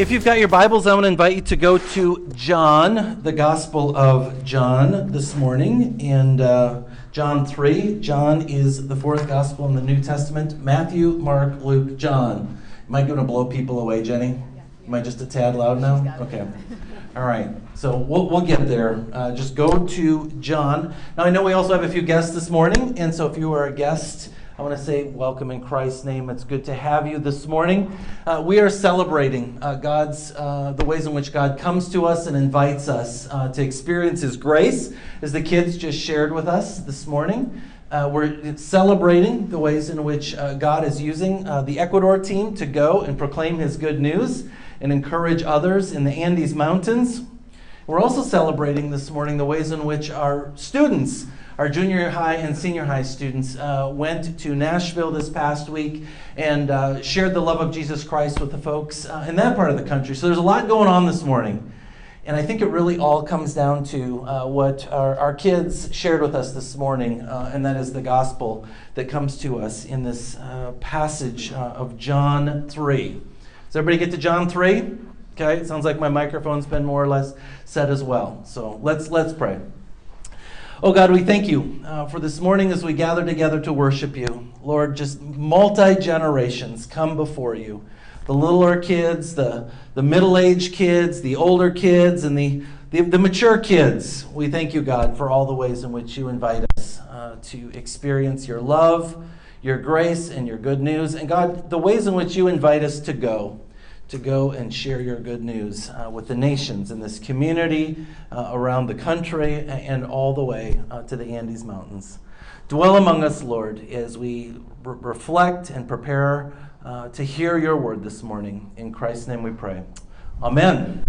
If you've got your Bibles, I want to invite you to go to John, the Gospel of John, this morning. And uh, John 3. John is the fourth Gospel in the New Testament Matthew, Mark, Luke, John. Am I going to blow people away, Jenny? Am I just a tad loud now? Okay. All right. So we'll, we'll get there. Uh, just go to John. Now, I know we also have a few guests this morning. And so if you are a guest, I want to say welcome in Christ's name. It's good to have you this morning. Uh, we are celebrating uh, God's uh, the ways in which God comes to us and invites us uh, to experience His grace, as the kids just shared with us this morning. Uh, we're celebrating the ways in which uh, God is using the Ecuador team to go and proclaim His good news and encourage others in the Andes Mountains. We're also celebrating this morning the ways in which our students our junior high and senior high students uh, went to Nashville this past week and uh, shared the love of Jesus Christ with the folks uh, in that part of the country. So there's a lot going on this morning. And I think it really all comes down to uh, what our, our, kids shared with us this morning, uh, and that is the gospel that comes to us in this uh, passage of John 3. Does everybody get to John 3? Okay, it sounds like my microphone's been more or less set as well. So let's, let's pray. Oh God, we thank you uh, for this morning as we gather together to worship you. Lord, just multi generations come before you. The littler kids, the, the middle aged kids, the older kids, and the, the, the, mature kids. We thank you, God, for all the ways in which you invite us uh, to experience your love, your grace, and your good news. And God, the ways in which you invite us to go to go and share your good news uh, with the nations in this community, uh, around the country, and all the way uh, to the Andes Mountains. Dwell among us, Lord, as we re- reflect and prepare uh, to hear your word this morning. In Christ's name we pray. Amen.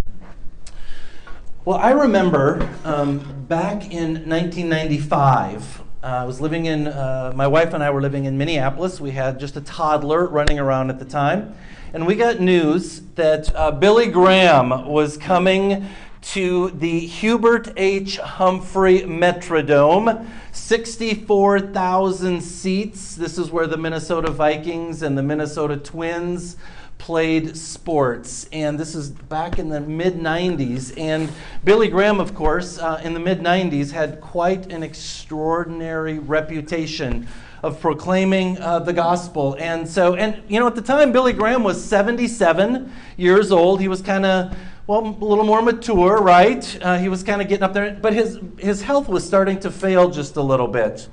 Well, I remember um, back in 1995. Uh, I was living in, uh, my wife and I were living in Minneapolis. We had just a toddler running around at the time and we got news that uh, Billy Graham was coming to the Hubert H. Humphrey Metrodome, 64,000 seats. This is where the Minnesota Vikings and the Minnesota Twins played sports. And this is back in the mid 90s. And Billy Graham, of course, uh, in the mid 90s had quite an extraordinary reputation of proclaiming uh, the gospel. And so, and you know, at the time, Billy Graham was 77 years old. He was kind of, well, a little more mature, right? Uh, he was kind of getting up there, but his, his health was starting to fail just a little bit.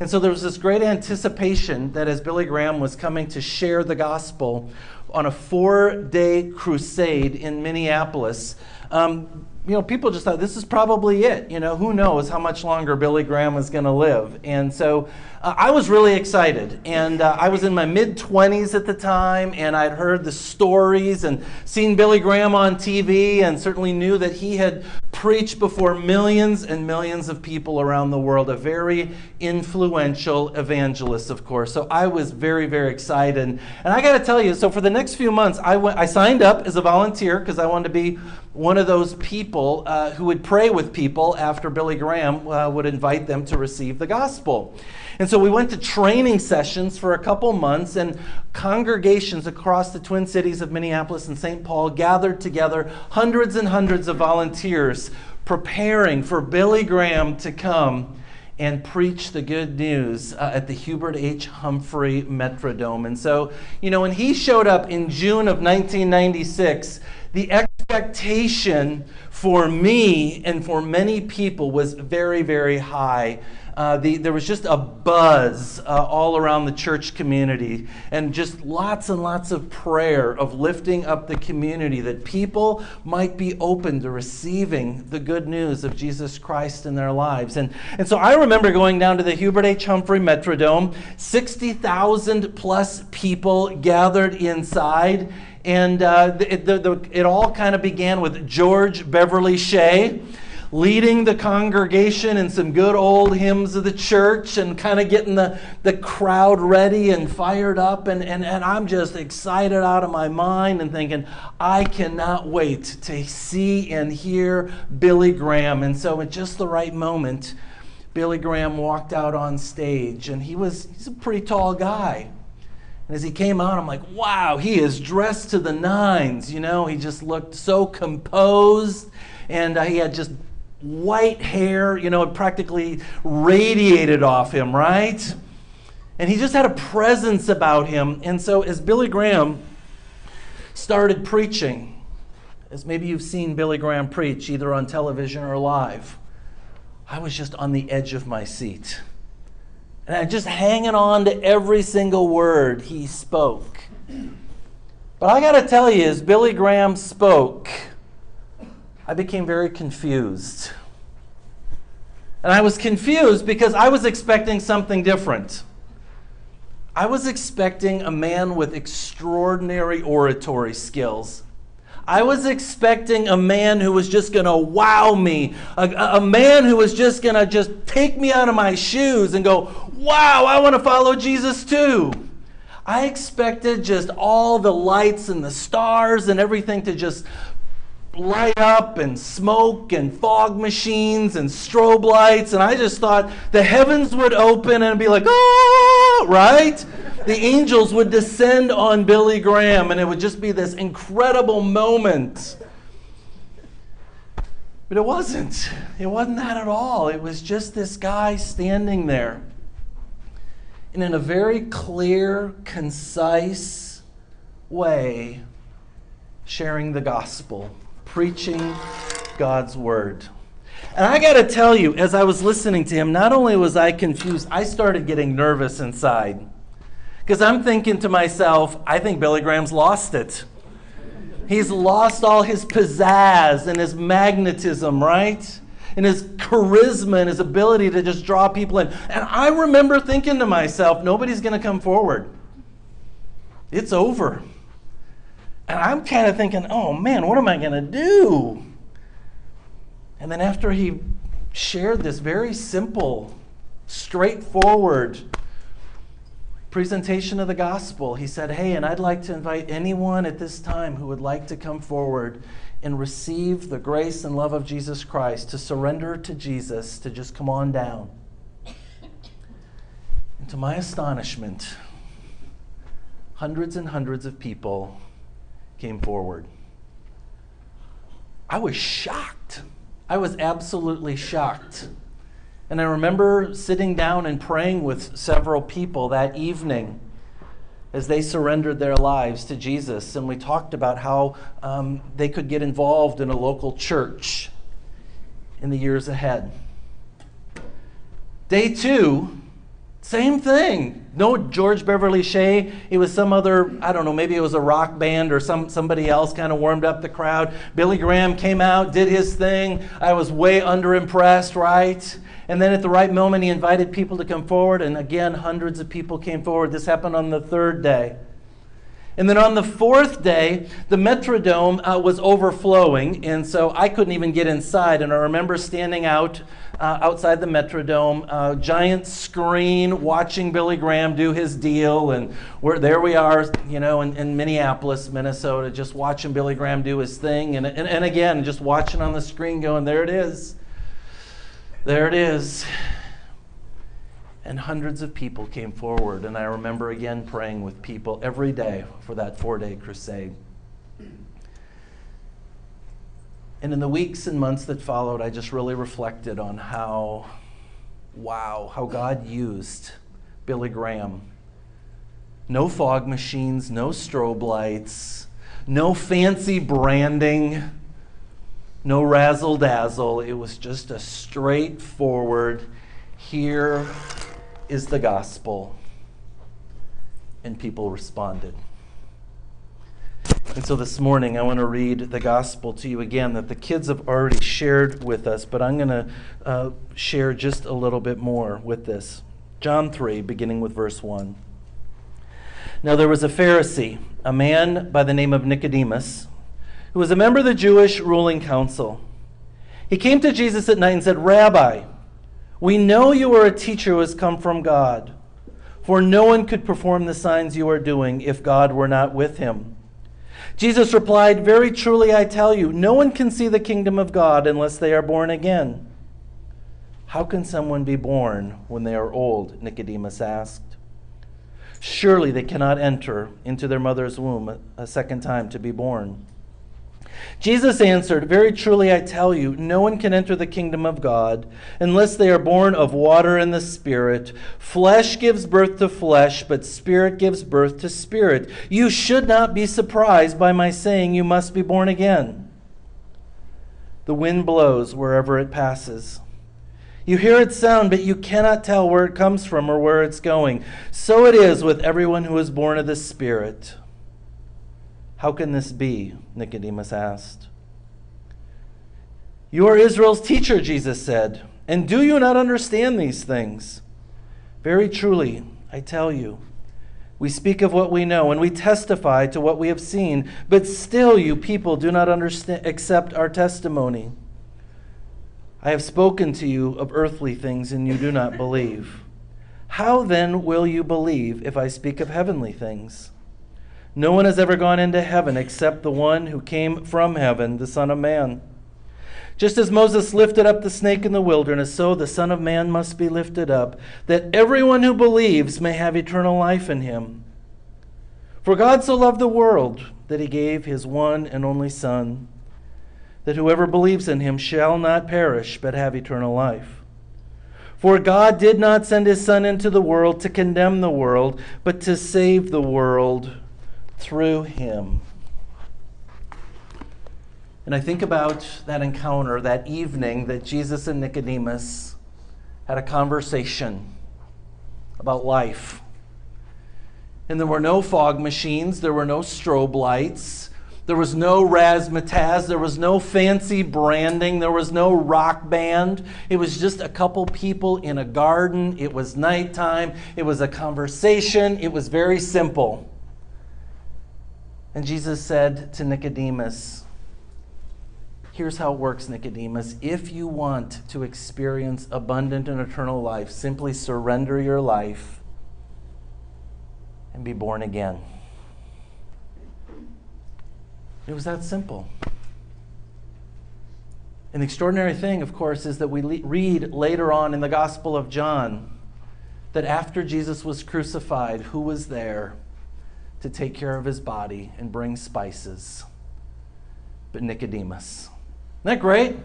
And so there was this great anticipation that as Billy Graham was coming to share the gospel on a four day crusade in Minneapolis, um, you know, people just thought this is probably it. You know, who knows how much longer Billy Graham is going to live. And so uh, I was really excited. And uh, I was in my mid 20s at the time, and I'd heard the stories and seen Billy Graham on TV, and certainly knew that he had preached before millions and millions of people around the world, a very influential evangelist, of course. So I was very, very excited. And, I got to tell you, so for the next few months, I, went, I signed up as a volunteer because I wanted to be one of those people uh, who would pray with people after Billy Graham uh, would invite them to receive the gospel. And so we went to training sessions for a couple months, and congregations across the Twin Cities of Minneapolis and St. Paul gathered together, hundreds and hundreds of volunteers preparing for Billy Graham to come and preach the good news uh, at the Hubert H. Humphrey Metrodome. And so, you know, when he showed up in June of 1996, the expectation for me and for many people was very, very high. Uh, the, there was just a buzz uh, all around the church community, and just lots and lots of prayer of lifting up the community that people might be open to receiving the good news of Jesus Christ in their lives. And, and so I remember going down to the Hubert H. Humphrey Metrodome, 60,000 plus people gathered inside. And uh, it, the, the, it all kind of began with George Beverly Shea leading the congregation in some good old hymns of the church and kind of getting the, the crowd ready and fired up. And, and, and I'm just excited out of my mind and thinking, I cannot wait to see and hear Billy Graham. And so, at just the right moment, Billy Graham walked out on stage, and he was he's a pretty tall guy. And as he came out, I'm like, wow, he is dressed to the nines. You know, he just looked so composed. And uh, he had just white hair, you know, it practically radiated off him, right? And he just had a presence about him. And so as Billy Graham started preaching, as maybe you've seen Billy Graham preach either on television or live, I was just on the edge of my seat. And I just hanging on to every single word he spoke. But I got to tell you, as Billy Graham spoke, I became very confused. And I was confused because I was expecting something different. I was expecting a man with extraordinary oratory skills. I was expecting a man who was just going to wow me, a, a, man who was just going to just take me out of my shoes and go, wow, I want to follow Jesus too. I expected just all the lights and the stars and everything to just light up and smoke and fog machines and strobe lights. And I just thought the heavens would open and be like, oh, right? the angels would descend on Billy Graham and it would just be this incredible moment. But it wasn't. It wasn't that at all. It was just this guy standing there. And in a very clear, concise way, sharing the gospel, preaching God's word. And I got to tell you, as I was listening to him, not only was I confused, I started getting nervous inside. Because I'm thinking to myself, I think Billy Graham's lost it. He's lost all his pizzazz and his magnetism, right? And his charisma and his ability to just draw people in. And I remember thinking to myself, nobody's going to come forward. It's over. And I'm kind of thinking, oh man, what am I going to do? And then after he shared this very simple, straightforward, presentation of the gospel, he said, Hey, and I'd like to invite anyone at this time who would like to come forward and receive the grace and love of Jesus Christ, to surrender to Jesus, to just come on down. And to my astonishment, hundreds and hundreds of people came forward. I was shocked. I was absolutely shocked. And I remember sitting down and praying with several people that evening as they surrendered their lives to Jesus. And we talked about how um, they could get involved in a local church in the years ahead. Day two, same thing. No George Beverly Shea. It was some other, I don't know, maybe it was a rock band or some, somebody else kind of warmed up the crowd. Billy Graham came out, did his thing. I was way underimpressed, right? And then at the right moment, he invited people to come forward, and again, hundreds of people came forward. This happened on the third day. And then on the fourth day, the Metrodome uh, was overflowing, and so I couldn't even get inside. And I remember standing out uh, outside the Metrodome, uh, giant screen, watching Billy Graham do his deal. And we're, there we are, you know, in, in Minneapolis, Minnesota, just watching Billy Graham do his thing. And, and, and again, just watching on the screen, going, there it is. There it is. And hundreds of people came forward. And I remember again praying with people every day for that four day crusade. And in the weeks and months that followed, I just really reflected on how, wow, how God used Billy Graham. No fog machines, no strobe lights, no fancy branding no razzle dazzle. It was just a straightforward here is the gospel. And people responded. And so this morning, I want to read the gospel to you again that the kids have already shared with us, but I'm going to uh, share just a little bit more with this. John 3, beginning with verse 1. Now there was a Pharisee, a man by the name of Nicodemus who was a member of the Jewish ruling council. He came to Jesus at night and said, Rabbi, we know you are a teacher who has come from God, for no one could perform the signs you are doing if God were not with him. Jesus replied, Very truly I tell you, no one can see the kingdom of God unless they are born again. How can someone be born when they are old? Nicodemus asked. surely they cannot enter into their mother's womb a second time to be born. Jesus answered, Very truly I tell you, no one can enter the kingdom of God unless they are born of water and the Spirit. Flesh gives birth to flesh, but Spirit gives birth to spirit. You should not be surprised by my saying, You must be born again. The wind blows wherever it passes. You hear its sound, but you cannot tell where it comes from or where it's going. So it is with everyone who is born of the Spirit. How can this be? Nicodemus asked. You are Israel's teacher, Jesus said, and do you not understand these things? Very truly, I tell you, we speak of what we know and we testify to what we have seen, but still you people do not understand, accept our testimony. I have spoken to you of earthly things and you do not believe. How then will you believe if I speak of heavenly things? No one has ever gone into heaven except the one who came from heaven, the Son of Man. Just as Moses lifted up the snake in the wilderness, so the Son of Man must be lifted up, that everyone who believes may have eternal life in him. For God so loved the world that he gave his one and only Son, that whoever believes in him shall not perish, but have eternal life. For God did not send his Son into the world to condemn the world, but to save the world through him. And I think about that encounter, that evening that Jesus and Nicodemus had a conversation about life. And there were no fog machines, there were no strobe lights, there was no razzmatazz, there was no fancy branding, there was no rock band. It was just a couple people in a garden. It was nighttime, it was a conversation, it was very simple. And Jesus said to Nicodemus, Here's how it works, Nicodemus. If you want to experience abundant and eternal life, simply surrender your life and be born again. It was that simple. The extraordinary thing, of course, is that we le- read later on in the Gospel of John that after Jesus was crucified, who was there? To take care of his body and bring spices, but Nicodemus. Isn't that great?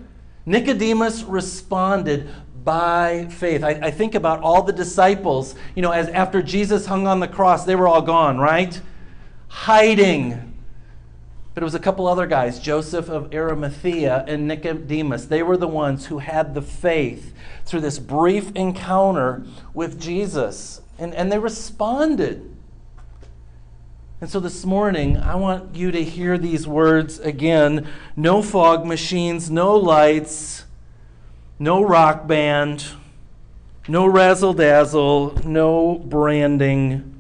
Nicodemus responded by faith. I, I, think about all the disciples, you know, as after Jesus hung on the cross, they were all gone, right? Hiding. But it was a couple other guys, Joseph of Arimathea and Nicodemus. They were the ones who had the faith through this brief encounter with Jesus. And, and they responded. And so this morning, I want you to hear these words again no fog machines, no lights, no rock band, no razzle dazzle, no branding.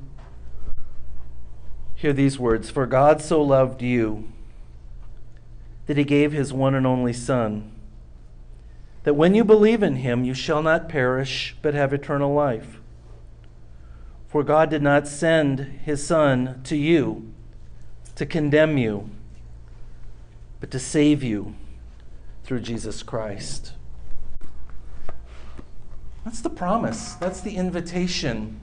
Hear these words For God so loved you that he gave his one and only Son, that when you believe in him, you shall not perish, but have eternal life. For God did not send his Son to you to condemn you, but to save you through Jesus Christ. That's the promise. That's the invitation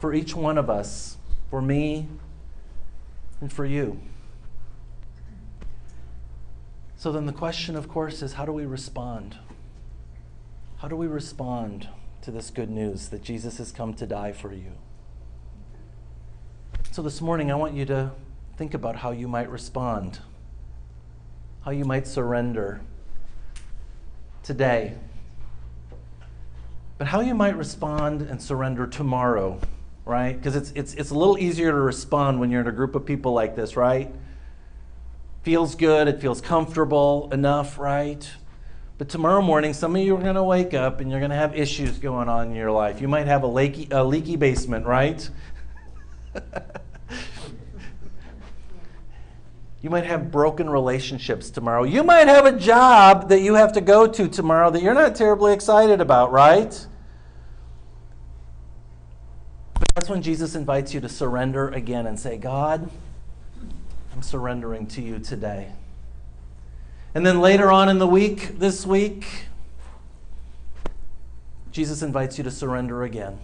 for each one of us, for me, and for you. So then the question, of course, is how do we respond? How do we respond? To this good news that Jesus has come to die for you. So this morning, I want you to think about how you might respond, how you might surrender today, but how you might respond and surrender tomorrow, right? Because it's, it's, it's a little easier to respond when you're in a group of people like this, right? Feels good, it feels comfortable enough, right? But tomorrow morning, some of you are going to wake up and you're going to have issues going on in your life. You might have a leaky, a leaky basement, right? you might have broken relationships tomorrow. You might have a job that you have to go to tomorrow that you're not terribly excited about, right? But that's when Jesus invites you to surrender again and say, God, I'm surrendering to you today. And then later on in the week, this week, Jesus invites you to surrender again.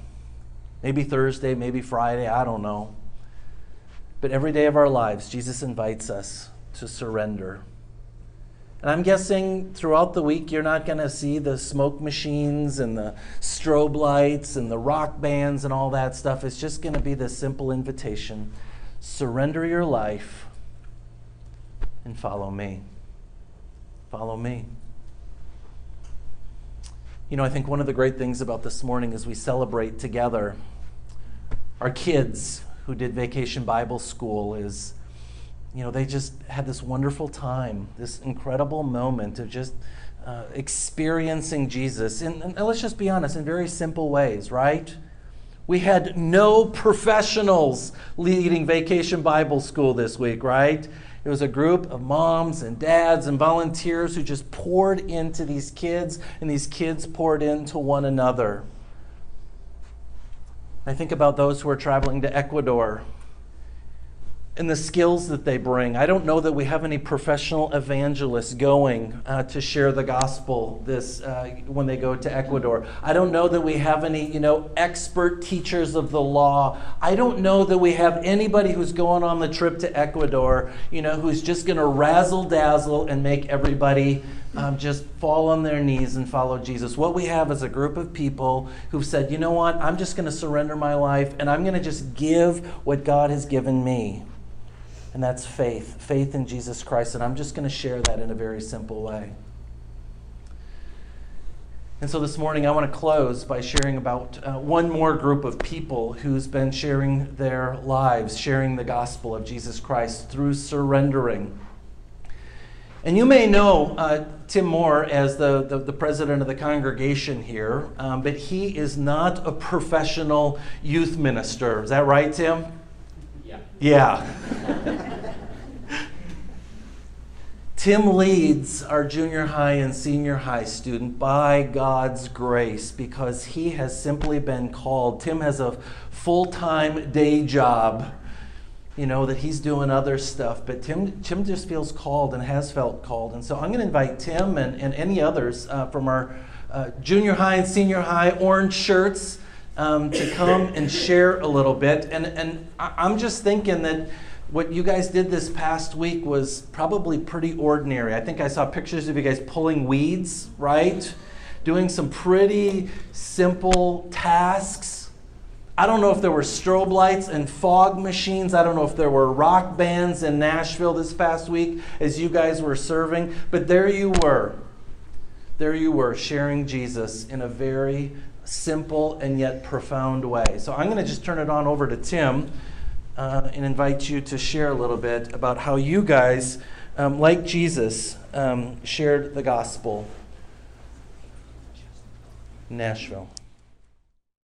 Maybe Thursday, maybe Friday, I don't know. But every day of our lives, Jesus invites us to surrender. And I'm guessing throughout the week, you're not going to see the smoke machines and the strobe lights and the rock bands and all that stuff. It's just going to be the simple invitation surrender your life and follow me. Follow me. You know, I think one of the great things about this morning is we celebrate together. Our kids who did Vacation Bible School is you know, they just had this wonderful time, this incredible moment of just uh, experiencing Jesus. And, and let's just be honest, in very simple ways, right? We had no professionals leading Vacation Bible School this week, right? It was a group of moms and dads and volunteers who just poured into these kids, and these kids poured into one another. I think about those who are traveling to Ecuador and the skills that they bring. I don't know that we have any professional evangelists going uh, to share the gospel this uh, when they go to Ecuador. I don't know that we have any, you know, expert teachers of the law. I don't know that we have anybody who's going on the trip to Ecuador, you know, who's just going to razzle dazzle and make everybody um, just fall on their knees and follow Jesus. What we have is a group of people who've said, you know what, I'm just going to surrender my life and I'm going to just give what God has given me and that's faith faith in Jesus Christ. And I'm just going to share that in a very simple way. And so this morning, I want to close by sharing about uh, one more group of people who's been sharing their lives, sharing the gospel of Jesus Christ through surrendering. And you may know uh, Tim Moore as the, the, the, president of the congregation here, um, but he is not a professional youth minister. Is that right, Tim? Yeah. Tim leads our junior high and senior high student by God's grace because he has simply been called. Tim has a full time day job, you know, that he's doing other stuff, but Tim, Tim just feels called and has felt called. And so I'm going to invite Tim and, and any others uh, from our uh, junior high and senior high orange shirts um, to come and share a little bit. And, and I'm just thinking that what you guys did this past week was probably pretty ordinary. I think I saw pictures of you guys pulling weeds, right? Doing some pretty simple tasks. I don't know if there were strobe lights and fog machines. I don't know if there were rock bands in Nashville this past week as you guys were serving, but there you were. There you were sharing Jesus in a very simple and yet profound way. So I'm going to just turn it on over to Tim uh, and invite you to share a little bit about how you guys, um, like Jesus, um, shared the gospel Nashville.